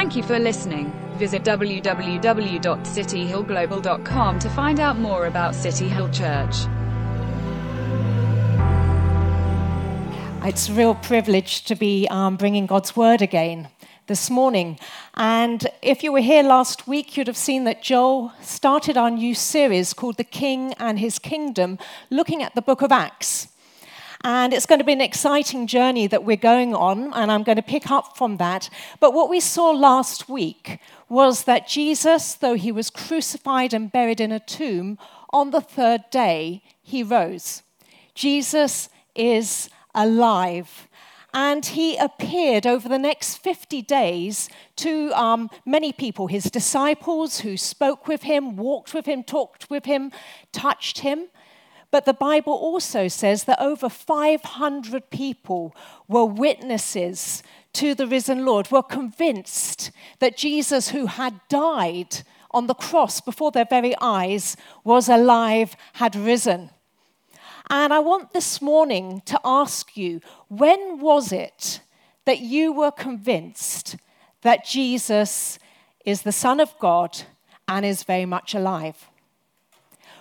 Thank you for listening. Visit www.cityhillglobal.com to find out more about City Hill Church. It's a real privilege to be um, bringing God's word again this morning. And if you were here last week, you'd have seen that Joel started our new series called The King and His Kingdom, looking at the book of Acts. And it's going to be an exciting journey that we're going on, and I'm going to pick up from that. But what we saw last week was that Jesus, though he was crucified and buried in a tomb, on the third day he rose. Jesus is alive. And he appeared over the next 50 days to um, many people, his disciples who spoke with him, walked with him, talked with him, touched him. But the Bible also says that over 500 people were witnesses to the risen Lord, were convinced that Jesus, who had died on the cross before their very eyes, was alive, had risen. And I want this morning to ask you when was it that you were convinced that Jesus is the Son of God and is very much alive?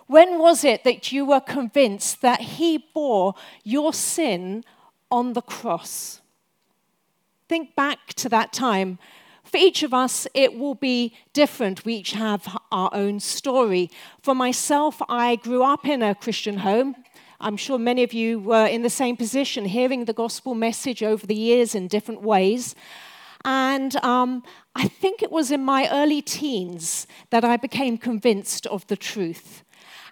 When was it that you were convinced that He bore your sin on the cross? Think back to that time. For each of us, it will be different. We each have our own story. For myself, I grew up in a Christian home. I'm sure many of you were in the same position, hearing the gospel message over the years in different ways. And um, I think it was in my early teens that I became convinced of the truth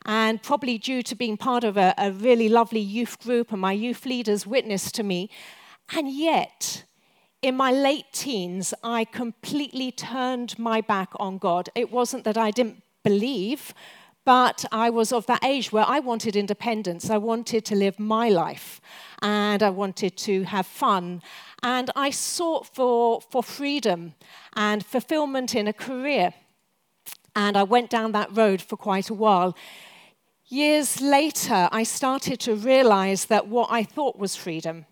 and probably due to being part of a, a really lovely youth group and my youth leaders witnessed to me. And yet, in my late teens, I completely turned my back on God. It wasn't that I didn't believe, but I was of that age where I wanted independence. I wanted to live my life and I wanted to have fun. And I sought for, for freedom and fulfillment in a career. And I went down that road for quite a while. Years later, I started to realize that what I thought was freedom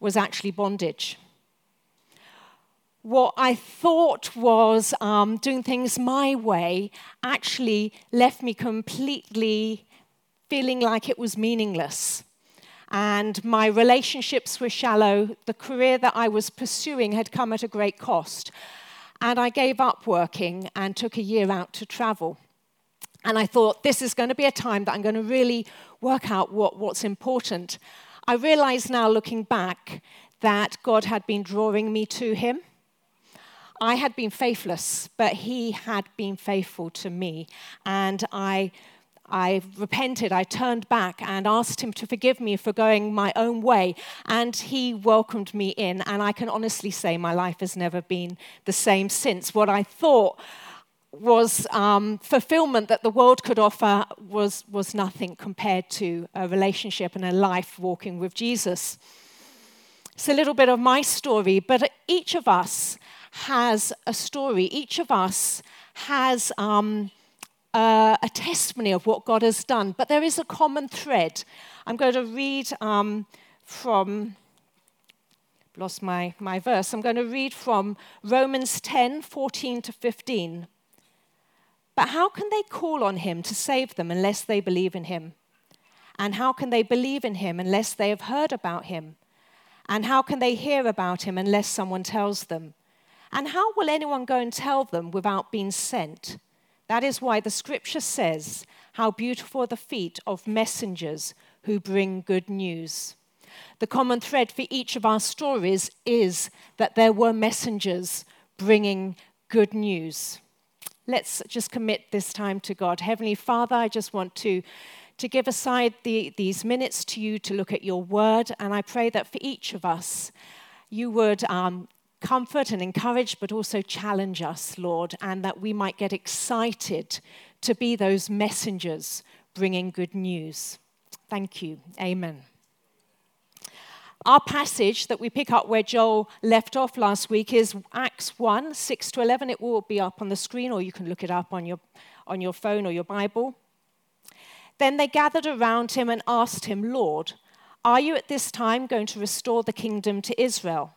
was actually bondage. What I thought was um, doing things my way actually left me completely feeling like it was meaningless. And my relationships were shallow. The career that I was pursuing had come at a great cost. And I gave up working and took a year out to travel. And I thought, this is going to be a time that I'm going to really work out what, what's important. I realize now, looking back, that God had been drawing me to Him. I had been faithless, but He had been faithful to me. And I, I repented, I turned back and asked Him to forgive me for going my own way. And He welcomed me in. And I can honestly say my life has never been the same since. What I thought was um, fulfillment that the world could offer was, was nothing compared to a relationship and a life walking with Jesus. It's a little bit of my story, but each of us has a story. Each of us has um, a, a, testimony of what God has done, but there is a common thread. I'm going to read um, from lost my, my verse. I'm going to read from Romans 10 14 to 15. But how can they call on him to save them unless they believe in him? And how can they believe in him unless they have heard about him? And how can they hear about him unless someone tells them? And how will anyone go and tell them without being sent? That is why the scripture says, How beautiful are the feet of messengers who bring good news. The common thread for each of our stories is that there were messengers bringing good news let's just commit this time to God. Heavenly Father, I just want to, to give aside the, these minutes to you to look at your word, and I pray that for each of us, you would um, comfort and encourage, but also challenge us, Lord, and that we might get excited to be those messengers bringing good news. Thank you. Amen. Our passage that we pick up where Joel left off last week is Acts 1 6 to 11. It will be up on the screen, or you can look it up on your, on your phone or your Bible. Then they gathered around him and asked him, Lord, are you at this time going to restore the kingdom to Israel?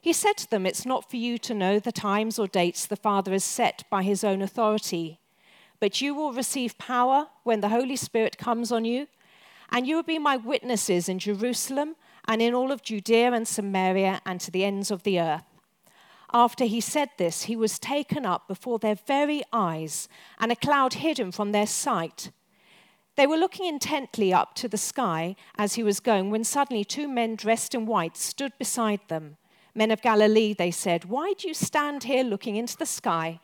He said to them, It's not for you to know the times or dates the Father has set by his own authority, but you will receive power when the Holy Spirit comes on you, and you will be my witnesses in Jerusalem and in all of Judea and Samaria and to the ends of the earth. After he said this, he was taken up before their very eyes, and a cloud hid him from their sight. They were looking intently up to the sky as he was going, when suddenly two men dressed in white stood beside them. Men of Galilee, they said, why do you stand here looking into the sky?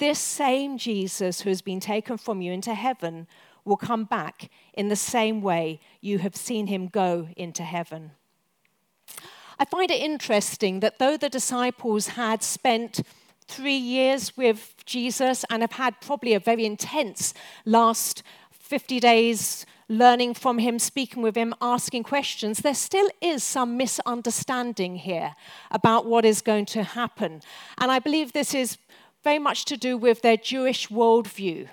This same Jesus who has been taken from you into heaven will come back in the same way you have seen him go into heaven. I find it interesting that though the disciples had spent three years with Jesus and have had probably a very intense last 50 days learning from him, speaking with him, asking questions, there still is some misunderstanding here about what is going to happen. And I believe this is very much to do with their Jewish worldview.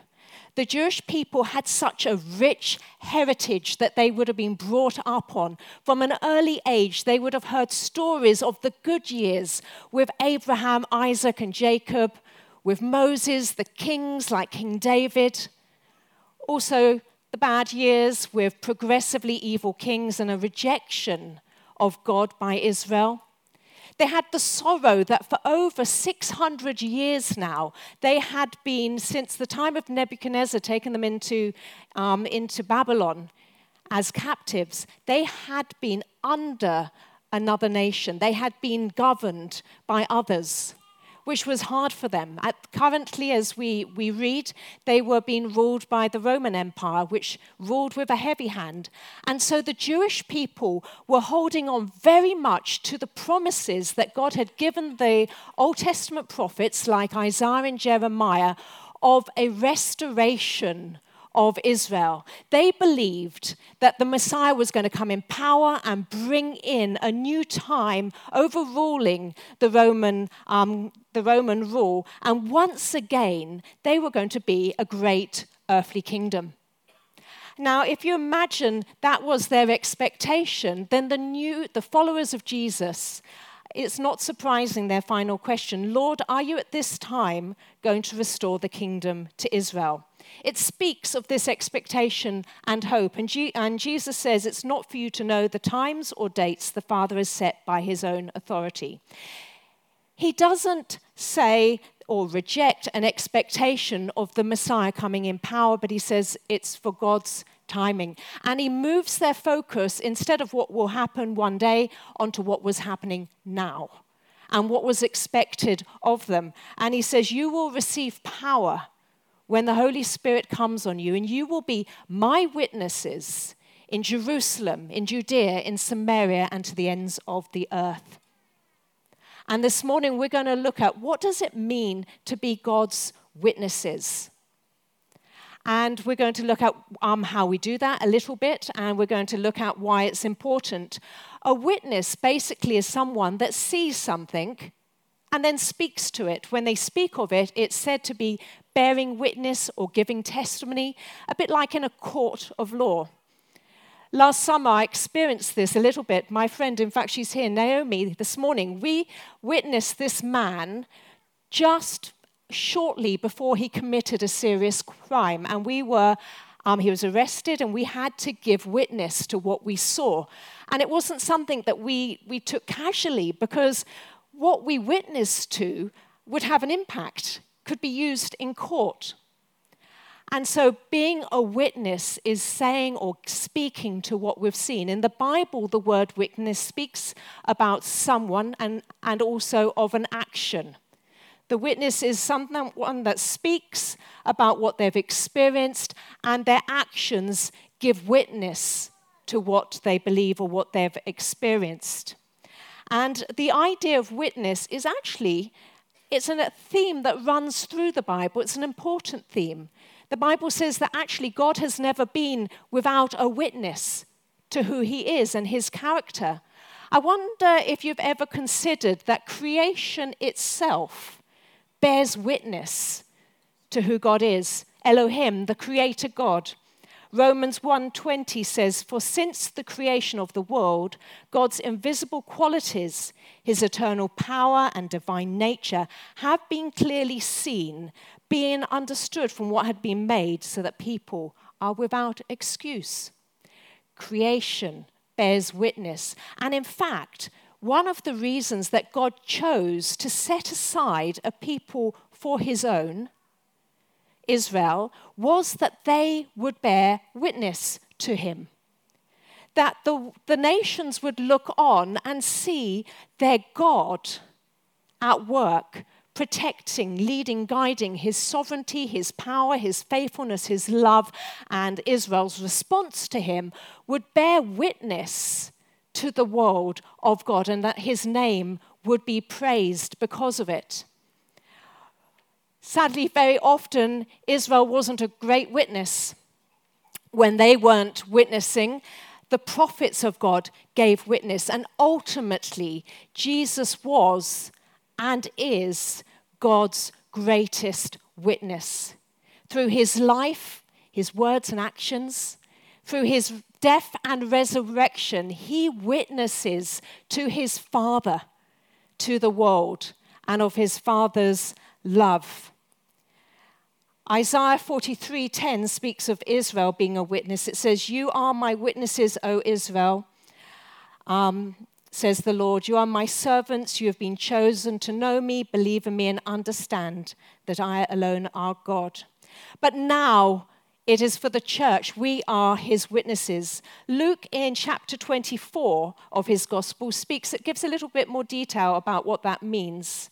The Jewish people had such a rich heritage that they would have been brought up on. From an early age, they would have heard stories of the good years with Abraham, Isaac, and Jacob, with Moses, the kings like King David. Also, the bad years with progressively evil kings and a rejection of God by Israel. They had the sorrow that for over 600 years now, they had been, since the time of Nebuchadnezzar, taken them into, um, into Babylon as captives, they had been under another nation. They had been governed by others which was hard for them. At, currently, as we, we read, they were being ruled by the Roman Empire, which ruled with a heavy hand. And so the Jewish people were holding on very much to the promises that God had given the Old Testament prophets like Isaiah and Jeremiah of a restoration of Israel. They believed that the Messiah was going to come in power and bring in a new time, overruling the Roman, um, the Roman rule. And once again, they were going to be a great earthly kingdom. Now, if you imagine that was their expectation, then the new, the followers of Jesus, it's not surprising their final question Lord, are you at this time going to restore the kingdom to Israel? It speaks of this expectation and hope. And, and Jesus says it's not for you to know the times or dates the Father has set by his own authority. He doesn't say or reject an expectation of the Messiah coming in power, but he says it's for God's timing. And he moves their focus instead of what will happen one day onto what was happening now and what was expected of them. And he says, You will receive power when the Holy Spirit comes on you, and you will be my witnesses in Jerusalem, in Judea, in Samaria, and to the ends of the earth. And this morning we're going to look at what does it mean to be God's witnesses? And we're going to look at um, how we do that a little bit, and we're going to look at why it's important. A witness basically is someone that sees something and then speaks to it. When they speak of it, it's said to be bearing witness or giving testimony, a bit like in a court of law. Last summer, I experienced this a little bit. My friend, in fact, she's here, Naomi, this morning. We witnessed this man just shortly before he committed a serious crime, and we were. Um, he was arrested, and we had to give witness to what we saw. And it wasn't something that we, we took casually because what we witnessed to would have an impact, could be used in court. And so, being a witness is saying or speaking to what we've seen. In the Bible, the word witness speaks about someone and, and also of an action. The witness is someone that speaks about what they've experienced, and their actions give witness to what they believe or what they've experienced. And the idea of witness is actually it's a theme that runs through the Bible. It's an important theme. The Bible says that actually God has never been without a witness to who he is and his character. I wonder if you've ever considered that creation itself bears witness to who God is Elohim, the creator God. Romans 1:20 says, "For since the creation of the world, God's invisible qualities, his eternal power and divine nature have been clearly seen, being understood from what had been made, so that people are without excuse." Creation bears witness, and in fact, one of the reasons that God chose to set aside a people for his own Israel was that they would bear witness to him. That the, the nations would look on and see their God at work, protecting, leading, guiding his sovereignty, his power, his faithfulness, his love, and Israel's response to him would bear witness to the world of God and that his name would be praised because of it. Sadly, very often, Israel wasn't a great witness. When they weren't witnessing, the prophets of God gave witness. And ultimately, Jesus was and is God's greatest witness. Through his life, his words and actions, through his death and resurrection, he witnesses to his Father, to the world, and of his Father's love. Isaiah 43:10 speaks of Israel being a witness. It says, "You are my witnesses, O Israel." Um, says the Lord, You are my servants. You have been chosen to know me, believe in me, and understand that I alone are God. But now it is for the church. We are his witnesses. Luke, in chapter 24 of his gospel, speaks, it gives a little bit more detail about what that means.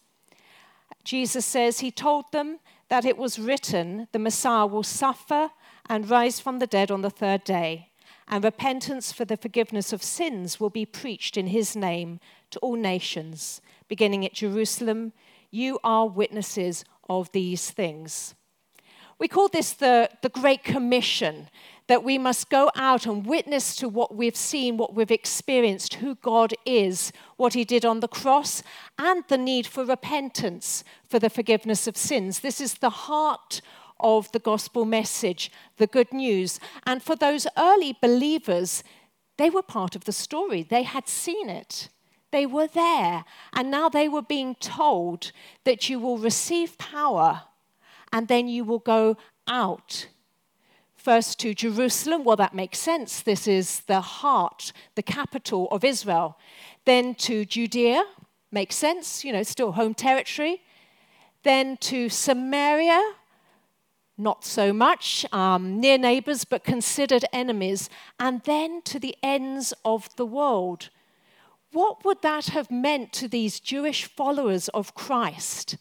Jesus says, He told them, that it was written, the Messiah will suffer and rise from the dead on the third day, and repentance for the forgiveness of sins will be preached in his name to all nations, beginning at Jerusalem. You are witnesses of these things. We call this the, the Great Commission, that we must go out and witness to what we've seen, what we've experienced, who God is, what He did on the cross, and the need for repentance for the forgiveness of sins. This is the heart of the gospel message, the good news. And for those early believers, they were part of the story, they had seen it. They were there, and now they were being told that you will receive power and then you will go out. First to Jerusalem, well, that makes sense. This is the heart, the capital of Israel. Then to Judea, makes sense, you know, still home territory. Then to Samaria, not so much, um, near neighbors, but considered enemies. And then to the ends of the world. What would that have meant to these Jewish followers of Christ?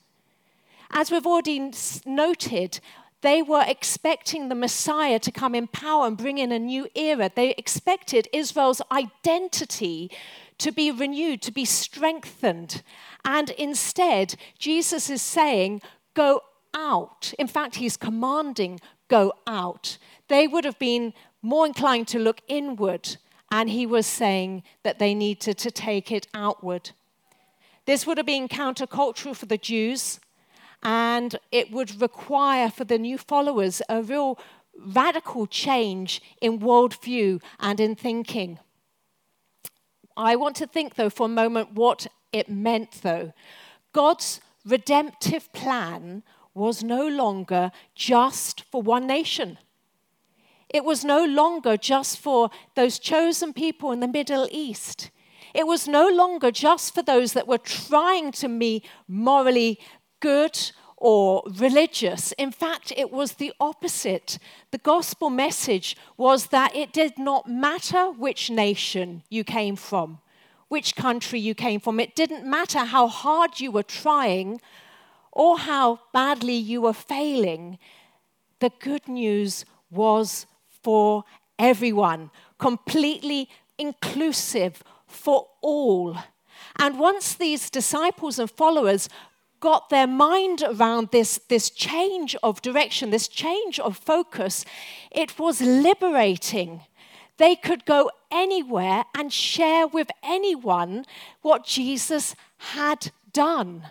As we've already noted, they were expecting the Messiah to come in power and bring in a new era. They expected Israel's identity to be renewed, to be strengthened. And instead, Jesus is saying, Go out. In fact, he's commanding, Go out. They would have been more inclined to look inward, and he was saying that they needed to take it outward. This would have been countercultural for the Jews and it would require for the new followers a real radical change in worldview and in thinking. I want to think, though, for a moment what it meant, though. God's redemptive plan was no longer just for one nation. It was no longer just for those chosen people in the Middle East. It was no longer just for those that were trying to be morally good or religious. In fact, it was the opposite. The gospel message was that it did not matter which nation you came from, which country you came from. It didn't matter how hard you were trying or how badly you were failing. The good news was for everyone, completely inclusive for all. And once these disciples and followers got their mind around this, this change of direction, this change of focus, it was liberating. They could go anywhere and share with anyone what Jesus had done.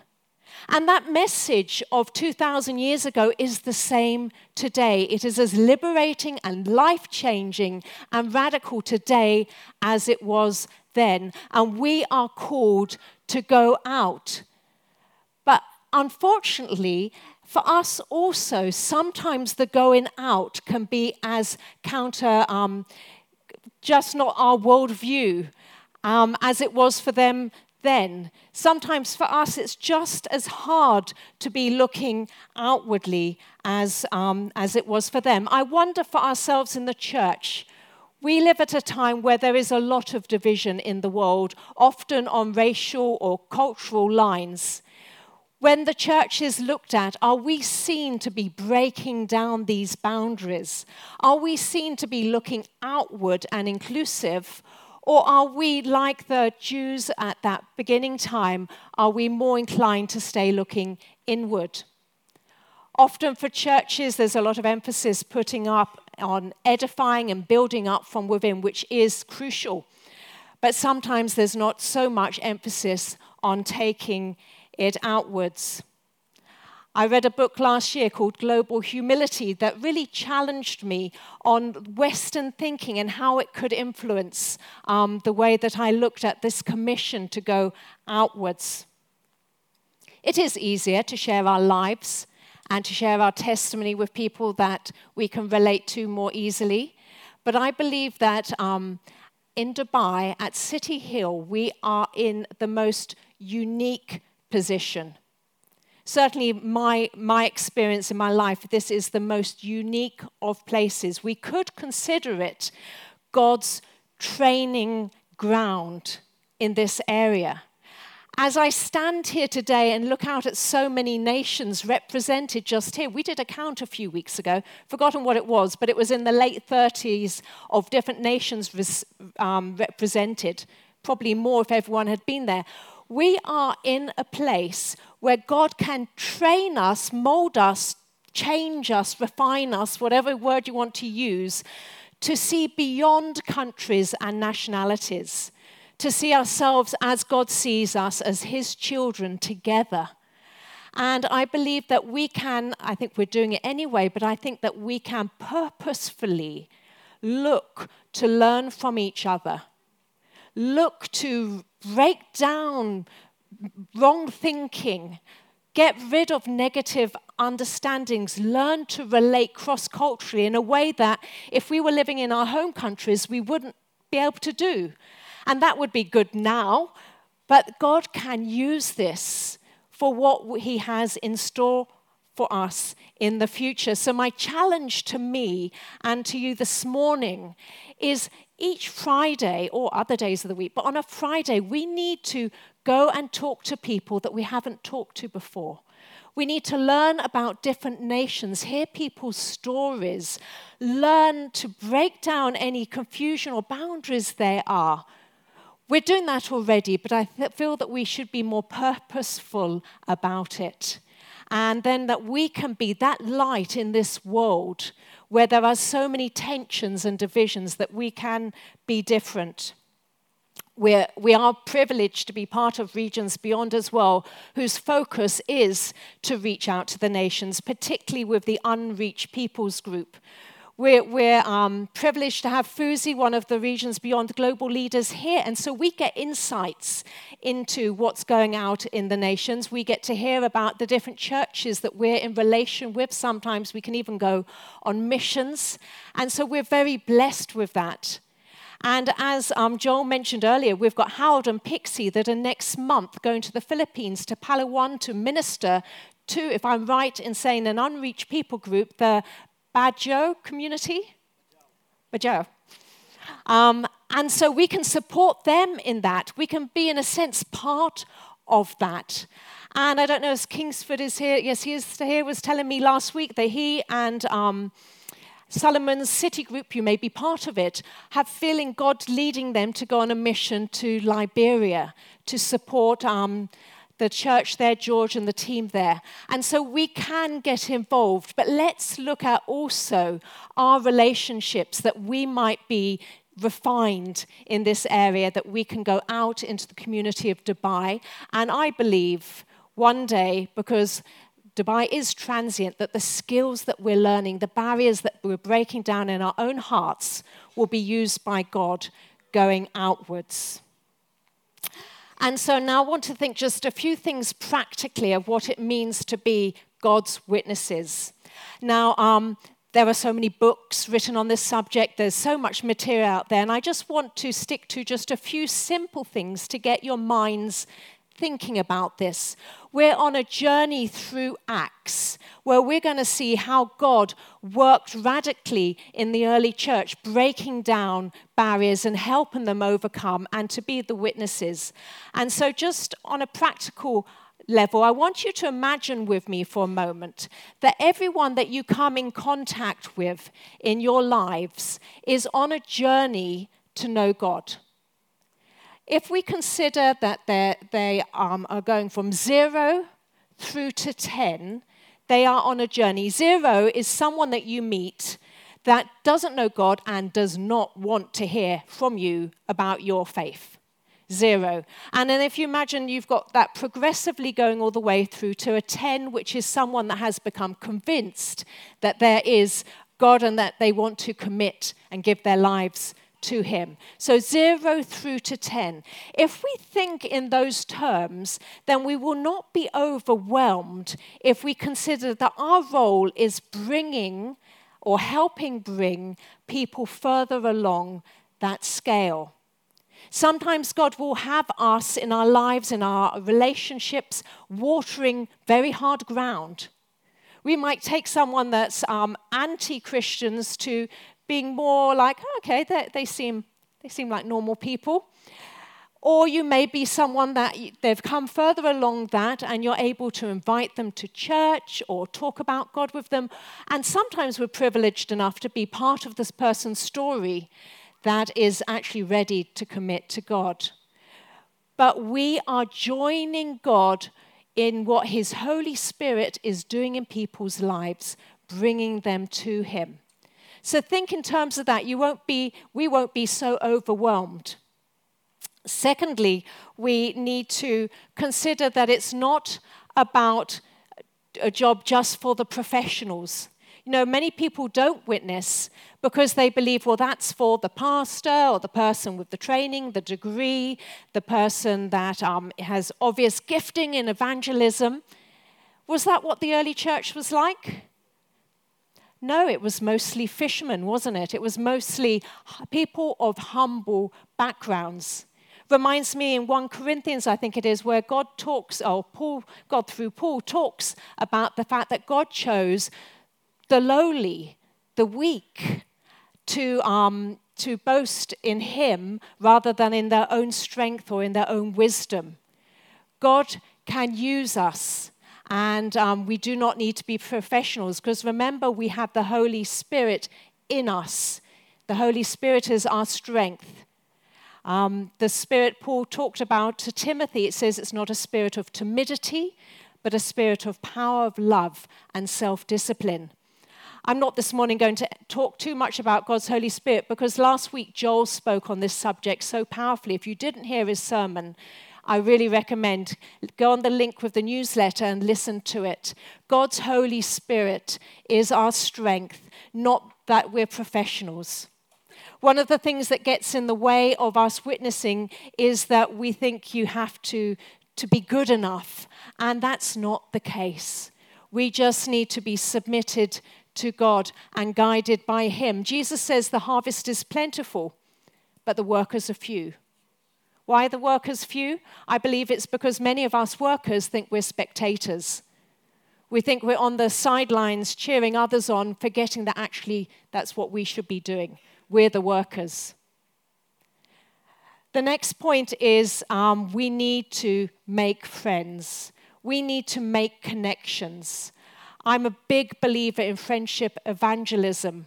And that message of 2,000 years ago is the same today. It is as liberating and life changing and radical today as it was then. And we are called to go out. But unfortunately, for us also, sometimes the going out can be as counter, um, just not our worldview, um, as it was for them then. Sometimes for us, it's just as hard to be looking outwardly as, um, as it was for them. I wonder for ourselves in the church. We live at a time where there is a lot of division in the world, often on racial or cultural lines. When the church is looked at, are we seen to be breaking down these boundaries? Are we seen to be looking outward and inclusive? Or are we like the Jews at that beginning time? Are we more inclined to stay looking inward? Often for churches, there's a lot of emphasis putting up on edifying and building up from within, which is crucial. But sometimes there's not so much emphasis on taking it outwards. I read a book last year called Global Humility that really challenged me on Western thinking and how it could influence um, the way that I looked at this commission to go outwards. It is easier to share our lives and to share our testimony with people that we can relate to more easily. But I believe that um, in Dubai, at City Hill, we are in the most unique position certainly my, my experience in my life, this is the most unique of places. We could consider it God's training ground in this area. As I stand here today and look out at so many nations represented just here, we did a count a few weeks ago, forgotten what it was, but it was in the late 30s of different nations res, um, represented, probably more if everyone had been there. We are in a place where God can train us, mold us, change us, refine us, whatever word you want to use, to see beyond countries and nationalities, to see ourselves as God sees us, as His children together. And I believe that we can, I think we're doing it anyway, but I think that we can purposefully look to learn from each other, look to break down wrong thinking, get rid of negative understandings, learn to relate cross culturally in a way that if we were living in our home countries, we wouldn't be able to do. And that would be good now, but God can use this for what He has in store for us in the future. So, my challenge to me and to you this morning is each Friday or other days of the week, but on a Friday, we need to go and talk to people that we haven't talked to before. We need to learn about different nations, hear people's stories, learn to break down any confusion or boundaries there are. We're doing that already, but I feel that we should be more purposeful about it. And then that we can be that light in this world where there are so many tensions and divisions that we can be different. We're, we are privileged to be part of Regions Beyond as well, whose focus is to reach out to the nations, particularly with the unreached peoples group, we're, we're um, privileged to have Fuzi, one of the regions beyond global leaders, here. And so we get insights into what's going out in the nations. We get to hear about the different churches that we're in relation with. Sometimes we can even go on missions. And so we're very blessed with that. And as um, Joel mentioned earlier, we've got Howard and Pixie that are next month going to the Philippines, to Palawan, to minister to, if I'm right in saying, an unreached people group, the Badjao community? Badjao. Um, and so we can support them in that. We can be, in a sense, part of that. And I don't know if Kingsford is here. Yes, he is here. Was telling me last week that he and um, Solomon's City Group, you may be part of it, have feeling God leading them to go on a mission to Liberia to support um, the church there, George, and the team there. And so we can get involved, but let's look at also our relationships that we might be refined in this area, that we can go out into the community of Dubai. And I believe one day, because Dubai is transient, that the skills that we're learning, the barriers that we're breaking down in our own hearts, will be used by God going outwards. And so now I want to think just a few things practically of what it means to be God's witnesses. Now, um, there are so many books written on this subject, there's so much material out there, and I just want to stick to just a few simple things to get your minds thinking about this. We're on a journey through Acts where we're going to see how God worked radically in the early church, breaking down barriers and helping them overcome and to be the witnesses. And so, just on a practical level, I want you to imagine with me for a moment that everyone that you come in contact with in your lives is on a journey to know God. If we consider that they um, are going from zero through to 10, they are on a journey. Zero is someone that you meet that doesn't know God and does not want to hear from you about your faith. Zero. And then if you imagine you've got that progressively going all the way through to a 10, which is someone that has become convinced that there is God and that they want to commit and give their lives to him. So, zero through to 10. If we think in those terms, then we will not be overwhelmed if we consider that our role is bringing or helping bring people further along that scale. Sometimes God will have us in our lives, in our relationships, watering very hard ground. We might take someone that's um, anti Christians to being more like, oh, okay, they seem, they seem like normal people. Or you may be someone that they've come further along that and you're able to invite them to church or talk about God with them. And sometimes we're privileged enough to be part of this person's story that is actually ready to commit to God. But we are joining God in what His Holy Spirit is doing in people's lives, bringing them to Him. So think in terms of that. You won't be, we won't be so overwhelmed. Secondly, we need to consider that it's not about a job just for the professionals. You know, many people don't witness because they believe, well, that's for the pastor or the person with the training, the degree, the person that um, has obvious gifting in evangelism. Was that what the early church was like? No, it was mostly fishermen, wasn't it? It was mostly people of humble backgrounds. Reminds me in 1 Corinthians, I think it is, where God talks, or Paul, God through Paul talks about the fact that God chose the lowly, the weak, to, um, to boast in Him rather than in their own strength or in their own wisdom. God can use us and um, we do not need to be professionals because remember, we have the Holy Spirit in us. The Holy Spirit is our strength. Um, the spirit Paul talked about to Timothy, it says it's not a spirit of timidity, but a spirit of power, of love, and self discipline. I'm not this morning going to talk too much about God's Holy Spirit because last week Joel spoke on this subject so powerfully. If you didn't hear his sermon, I really recommend go on the link with the newsletter and listen to it. God's Holy Spirit is our strength, not that we're professionals. One of the things that gets in the way of us witnessing is that we think you have to, to be good enough, and that's not the case. We just need to be submitted to God and guided by Him. Jesus says the harvest is plentiful, but the workers are few. Why are the workers few? I believe it's because many of us workers think we're spectators. We think we're on the sidelines cheering others on, forgetting that actually that's what we should be doing. We're the workers. The next point is um, we need to make friends. We need to make connections. I'm a big believer in friendship evangelism.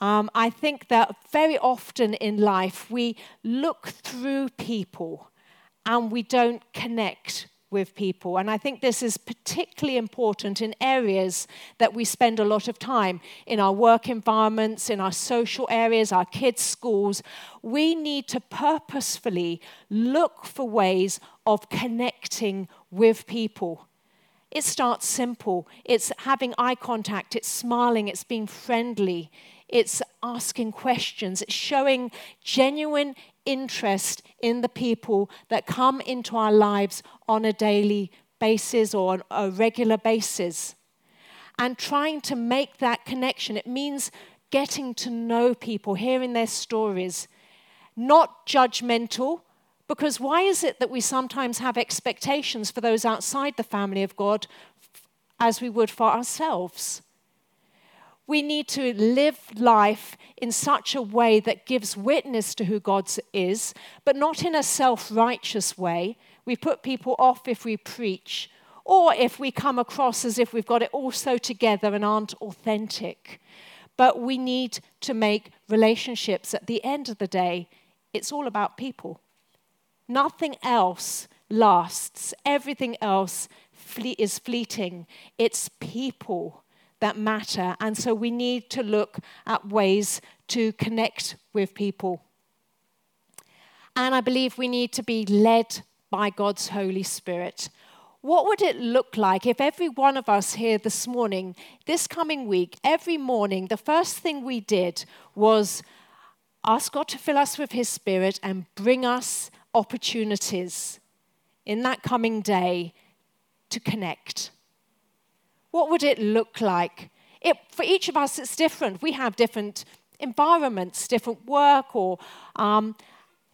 Um, I think that very often in life we look through people and we don't connect with people. And I think this is particularly important in areas that we spend a lot of time in our work environments, in our social areas, our kids' schools. We need to purposefully look for ways of connecting with people. It starts simple. It's having eye contact, it's smiling, it's being friendly, it's asking questions, it's showing genuine interest in the people that come into our lives on a daily basis or a regular basis. And trying to make that connection. It means getting to know people, hearing their stories, not judgmental, because why is it that we sometimes have expectations for those outside the family of God as we would for ourselves? We need to live life in such a way that gives witness to who God is, but not in a self righteous way. We put people off if we preach, or if we come across as if we've got it all so together and aren't authentic. But we need to make relationships. At the end of the day, it's all about people. Nothing else lasts, everything else is fleeting. It's people that matter. And so we need to look at ways to connect with people. And I believe we need to be led by God's Holy Spirit. What would it look like if every one of us here this morning, this coming week, every morning, the first thing we did was ask God to fill us with His Spirit and bring us opportunities in that coming day to connect? What would it look like? It, for each of us, it's different. We have different environments, different work, or um,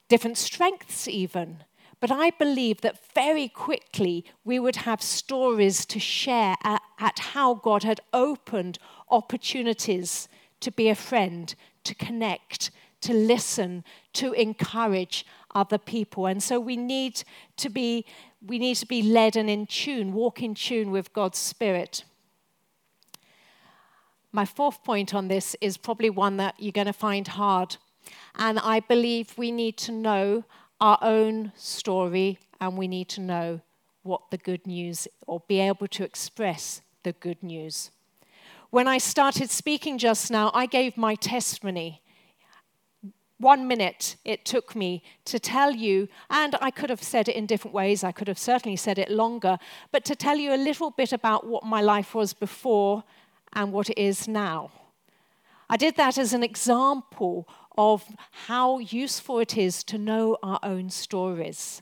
different strengths, even. But I believe that very quickly we would have stories to share at, at, how God had opened opportunities to be a friend, to connect, to listen, to encourage other people. And so we need to be we need to be led and in tune, walk in tune with God's spirit. My fourth point on this is probably one that you're going to find hard. And I believe we need to know our own story and we need to know what the good news or be able to express the good news. When I started speaking just now, I gave my testimony. One minute it took me to tell you, and I could have said it in different ways, I could have certainly said it longer, but to tell you a little bit about what my life was before and what it is now. I did that as an example of how useful it is to know our own stories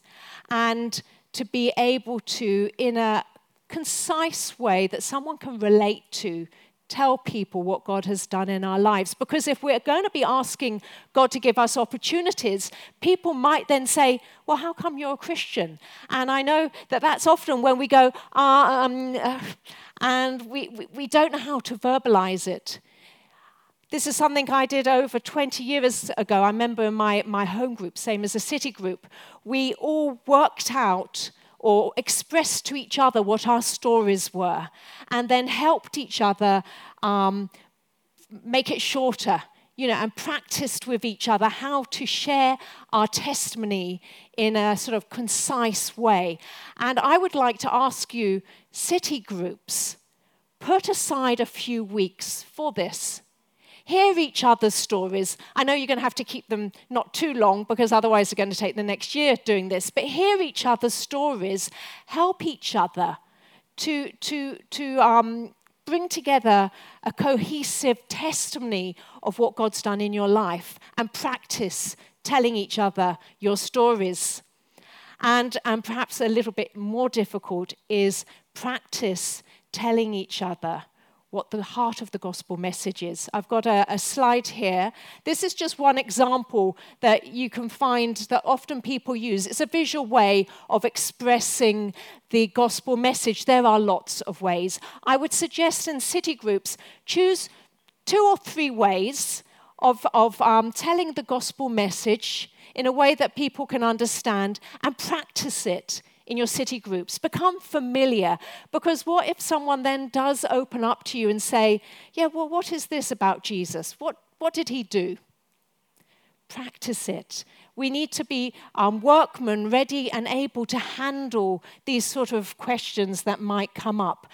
and to be able to, in a concise way that someone can relate to, tell people what God has done in our lives. Because if we're going to be asking God to give us opportunities, people might then say, Well, how come you're a Christian? And I know that that's often when we go, ah, um, uh, and we, we, we don't know how to verbalize it. This is something I did over 20 years ago. I remember in my, my home group, same as a city group, we all worked out or expressed to each other what our stories were and then helped each other um, make it shorter you know, and practiced with each other how to share our testimony in a sort of concise way. And I would like to ask you, city groups, put aside a few weeks for this. Hear each other's stories. I know you're going to have to keep them not too long because otherwise, they're going to take the next year doing this. But hear each other's stories. Help each other to, to, to um, bring together a cohesive testimony of what God's done in your life and practice telling each other your stories. And, and perhaps a little bit more difficult is practice telling each other what the heart of the gospel message is. I've got a, a, slide here. This is just one example that you can find that often people use. It's a visual way of expressing the gospel message. There are lots of ways. I would suggest in city groups, choose two or three ways of, of um, telling the gospel message in a way that people can understand and practice it in your city groups. Become familiar. Because what if someone then does open up to you and say, Yeah, well, what is this about Jesus? What, what did he do? Practice it. We need to be um, workmen ready and able to handle these sort of questions that might come up.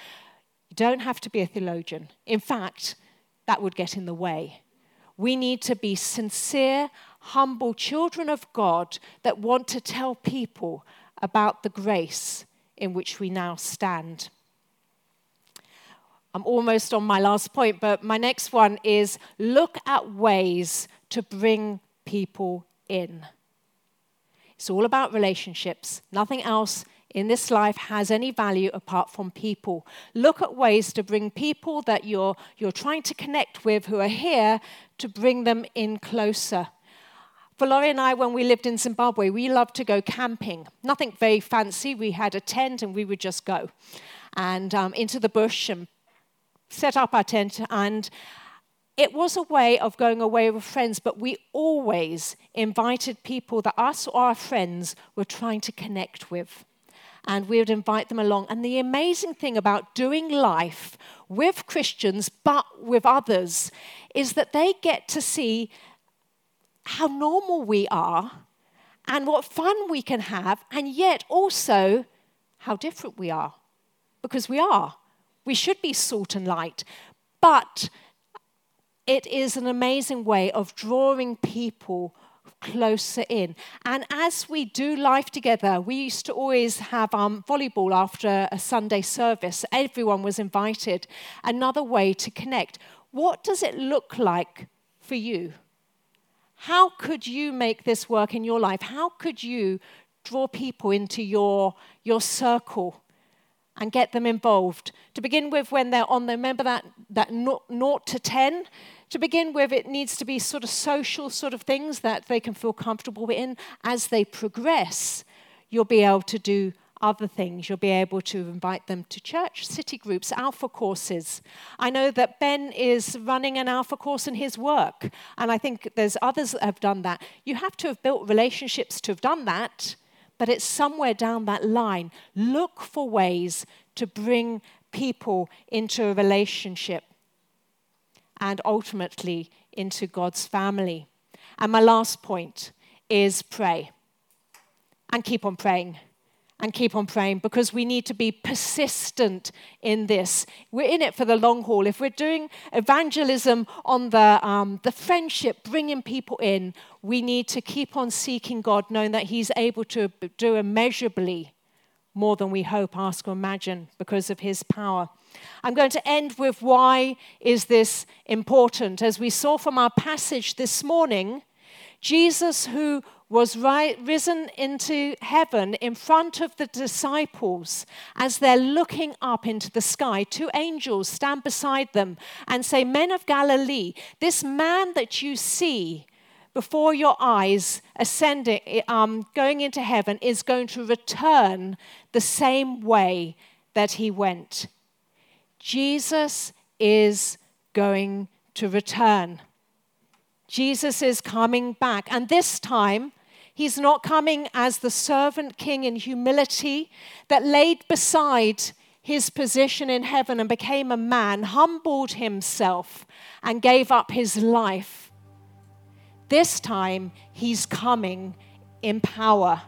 You don't have to be a theologian. In fact, that would get in the way. We need to be sincere, humble children of God that want to tell people about the grace in which we now stand. I'm almost on my last point, but my next one is look at ways to bring people in. It's all about relationships. Nothing else in this life has any value apart from people. Look at ways to bring people that you're, you're trying to connect with who are here to bring them in closer. For Laurie and I, when we lived in Zimbabwe, we loved to go camping. Nothing very fancy. We had a tent and we would just go and um, into the bush and set up our tent. And it was a way of going away with friends, but we always invited people that us or our friends were trying to connect with and we would invite them along. And the amazing thing about doing life with Christians, but with others, is that they get to see how normal we are and what fun we can have, and yet also how different we are. Because we are. We should be salt and light. But it is an amazing way of drawing people closer in. And as we do life together, we used to always have um, volleyball after a Sunday service. Everyone was invited. Another way to connect. What does it look like for you? How could you make this work in your life? How could you draw people into your, your circle and get them involved? To begin with, when they're on, the remember that, that naught to 10? To begin with, it needs to be sort of social sort of things that they can feel comfortable in. As they progress, you'll be able to do other things. You'll be able to invite them to church, city groups, alpha courses. I know that Ben is running an alpha course in his work, and I think there's others that have done that. You have to have built relationships to have done that, but it's somewhere down that line. Look for ways to bring people into a relationship and ultimately into God's family. And my last point is pray and keep on praying and keep on praying because we need to be persistent in this. We're in it for the long haul. If we're doing evangelism on the, um, the friendship, bringing people in, we need to keep on seeking God, knowing that He's able to do immeasurably more than we hope, ask, or imagine because of His power. I'm going to end with why is this important? As we saw from our passage this morning, Jesus, who was risen into heaven in front of the disciples as they're looking up into the sky. Two angels stand beside them and say, Men of Galilee, this man that you see before your eyes ascending, um, going into heaven, is going to return the same way that he went. Jesus is going to return. Jesus is coming back. And this time, he's not coming as the servant king in humility that laid beside his position in heaven and became a man, humbled himself, and gave up his life. This time, he's coming in power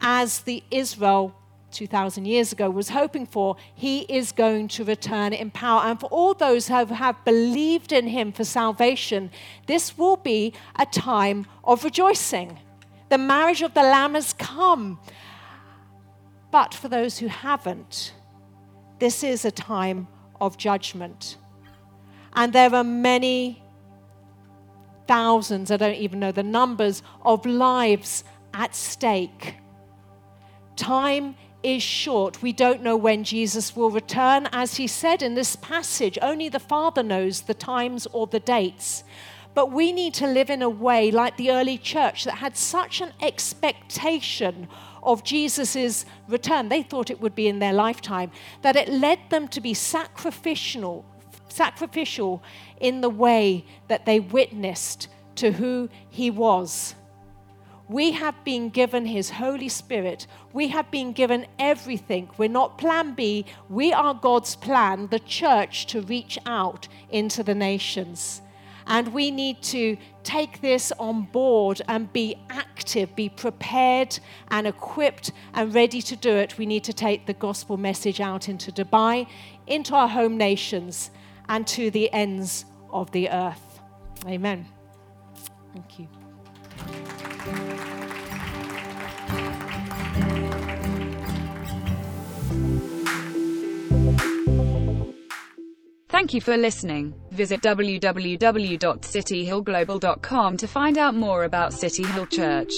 as the Israel 2,000 years ago was hoping for, he is going to return in power. And for all those who have, believed in him for salvation, this will be a time of rejoicing. The marriage of the Lamb has come. But for those who haven't, this is a time of judgment. And there are many thousands, I don't even know the numbers, of lives at stake. Time is short. We don't know when Jesus will return. As he said in this passage, only the Father knows the times or the dates. But we need to live in a way like the early church that had such an expectation of Jesus' return. They thought it would be in their lifetime, that it led them to be sacrificial, sacrificial in the way that they witnessed to who he was. We have been given His Holy Spirit. We have been given everything. We're not plan B. We are God's plan, the church, to reach out into the nations. And we need to take this on board and be active, be prepared and equipped and ready to do it. We need to take the gospel message out into Dubai, into our home nations, and to the ends of the earth. Amen. Thank you. Thank you for listening. Visit www.cityhillglobal.com to find out more about City Hill Church.